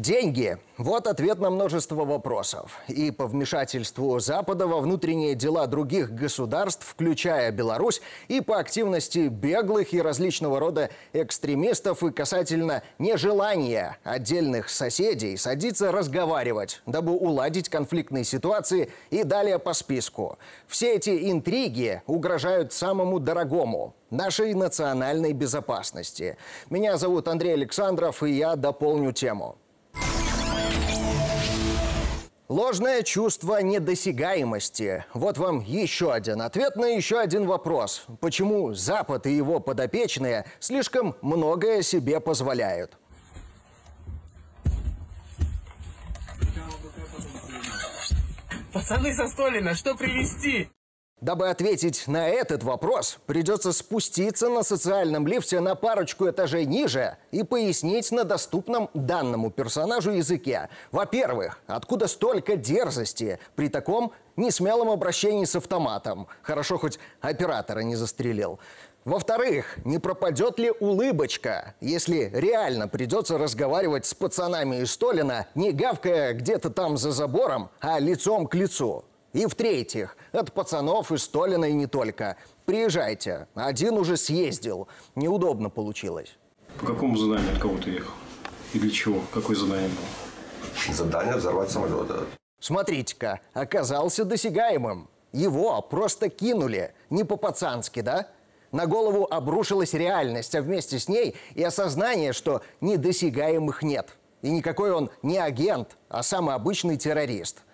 Деньги – вот ответ на множество вопросов. И по вмешательству Запада во внутренние дела других государств, включая Беларусь, и по активности беглых и различного рода экстремистов и касательно нежелания отдельных соседей садиться разговаривать, дабы уладить конфликтные ситуации и далее по списку. Все эти интриги угрожают самому дорогому – нашей национальной безопасности. Меня зовут Андрей Александров, и я дополню тему. Ложное чувство недосягаемости. Вот вам еще один ответ на еще один вопрос. Почему Запад и его подопечные слишком многое себе позволяют? Пацаны со Столина, что привезти? Дабы ответить на этот вопрос, придется спуститься на социальном лифте на парочку этажей ниже и пояснить на доступном данному персонажу языке. Во-первых, откуда столько дерзости при таком несмелом обращении с автоматом? Хорошо, хоть оператора не застрелил. Во-вторых, не пропадет ли улыбочка, если реально придется разговаривать с пацанами из Столина, не гавкая где-то там за забором, а лицом к лицу? И в-третьих, от пацанов из Столина и не только. Приезжайте. Один уже съездил. Неудобно получилось. По какому заданию от кого ты ехал? И для чего? Какое задание было? Задание взорвать самолет. да. Смотрите-ка, оказался досягаемым. Его просто кинули. Не по-пацански, да? На голову обрушилась реальность, а вместе с ней и осознание, что недосягаемых нет. И никакой он не агент, а самый обычный террорист –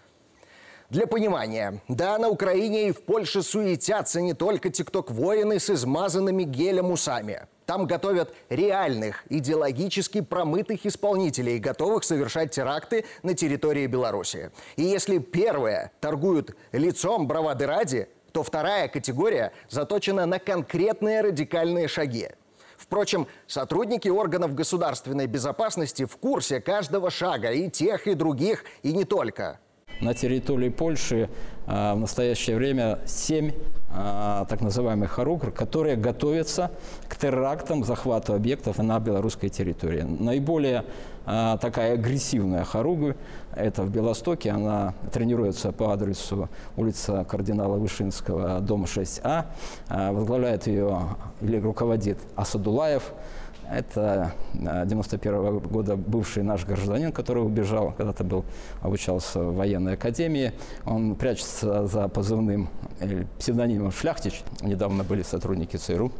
для понимания, да, на Украине и в Польше суетятся не только тикток-воины с измазанными гелем усами. Там готовят реальных, идеологически промытых исполнителей, готовых совершать теракты на территории Беларуси. И если первые торгуют лицом бравады ради, то вторая категория заточена на конкретные радикальные шаги. Впрочем, сотрудники органов государственной безопасности в курсе каждого шага и тех, и других, и не только – на территории Польши а, в настоящее время семь а, так называемых хоругр, которые готовятся к терактам, захвату объектов на белорусской территории. Наиболее а, такая агрессивная хоругвы – это в Белостоке. Она тренируется по адресу улица кардинала Вышинского, дом 6А. Возглавляет ее или руководит Асадулаев – это 91 э, -го года бывший наш гражданин, который убежал, когда-то был, обучался в военной академии. Он прячется за позывным или псевдонимом «Шляхтич». Недавно были сотрудники ЦРУ,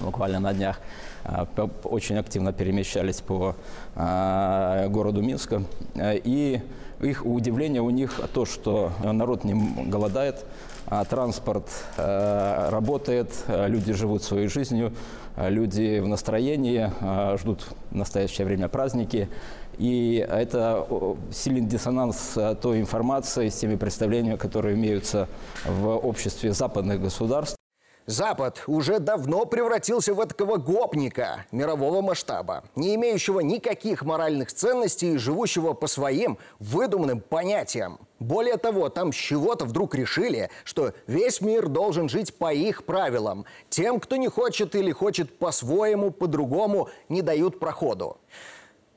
буквально на днях э, очень активно перемещались по э, городу Минска. И их удивление у них то, что народ не голодает, а транспорт работает, люди живут своей жизнью, люди в настроении, а, ждут в настоящее время праздники. И это сильный диссонанс той информации, с теми представлениями, которые имеются в обществе западных государств. Запад уже давно превратился в такого гопника мирового масштаба, не имеющего никаких моральных ценностей и живущего по своим выдуманным понятиям. Более того, там с чего-то вдруг решили, что весь мир должен жить по их правилам. Тем, кто не хочет или хочет по-своему, по-другому, не дают проходу.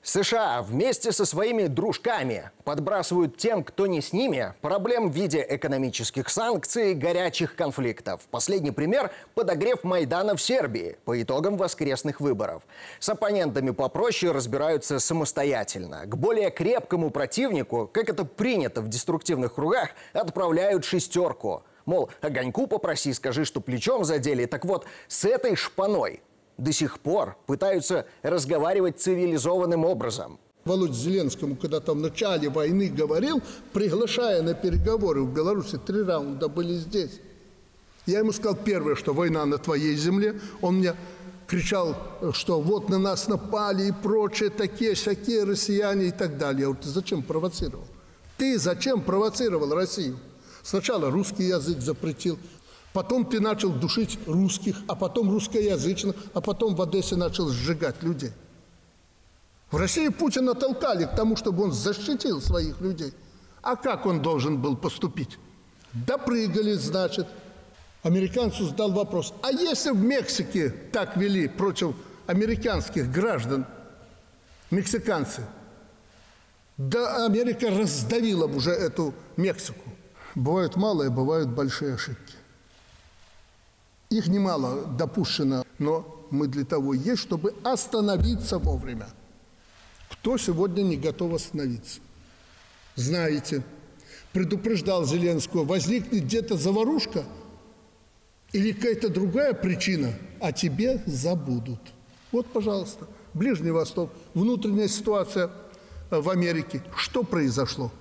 США вместе со своими дружками подбрасывают тем, кто не с ними, проблем в виде экономических санкций и горячих конфликтов. Последний пример – подогрев Майдана в Сербии по итогам воскресных выборов. С оппонентами попроще разбираются самостоятельно. К более крепкому противнику, как это принято в деструктивных кругах, отправляют шестерку. Мол, огоньку попроси, скажи, что плечом задели. Так вот, с этой шпаной до сих пор пытаются разговаривать цивилизованным образом. Володь Зеленскому, когда там в начале войны говорил, приглашая на переговоры в Беларуси, три раунда были здесь. Я ему сказал первое, что война на твоей земле. Он мне кричал, что вот на нас напали и прочее, такие, всякие россияне и так далее. Я говорю, ты зачем провоцировал? Ты зачем провоцировал Россию? Сначала русский язык запретил, Потом ты начал душить русских, а потом русскоязычных, а потом в Одессе начал сжигать людей. В России Путина толкали к тому, чтобы он защитил своих людей. А как он должен был поступить? Допрыгали, значит. Американцу задал вопрос, а если в Мексике так вели против американских граждан, мексиканцы, Да Америка раздавила бы уже эту Мексику. Бывают малые, бывают большие ошибки. Их немало допущено, но мы для того есть, чтобы остановиться вовремя. Кто сегодня не готов остановиться? Знаете, предупреждал Зеленского, возникнет где-то заварушка или какая-то другая причина, а тебе забудут. Вот, пожалуйста, Ближний Восток, внутренняя ситуация в Америке. Что произошло?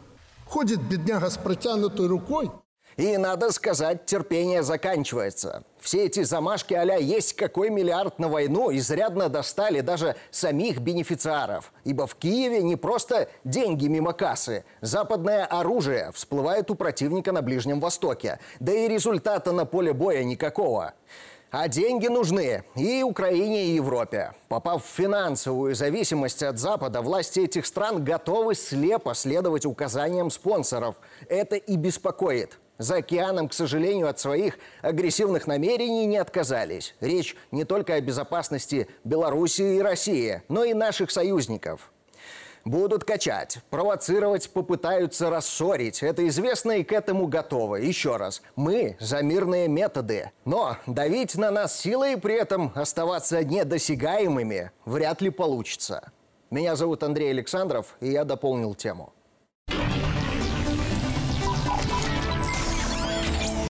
Ходит бедняга с протянутой рукой – и, надо сказать, терпение заканчивается. Все эти замашки а есть какой миллиард на войну изрядно достали даже самих бенефициаров. Ибо в Киеве не просто деньги мимо кассы. Западное оружие всплывает у противника на Ближнем Востоке. Да и результата на поле боя никакого. А деньги нужны и Украине, и Европе. Попав в финансовую зависимость от Запада, власти этих стран готовы слепо следовать указаниям спонсоров. Это и беспокоит. За океаном, к сожалению, от своих агрессивных намерений не отказались. Речь не только о безопасности Белоруссии и России, но и наших союзников. Будут качать, провоцировать, попытаются рассорить. Это известно и к этому готовы. Еще раз, мы за мирные методы. Но давить на нас силой и при этом оставаться недосягаемыми вряд ли получится. Меня зовут Андрей Александров, и я дополнил тему.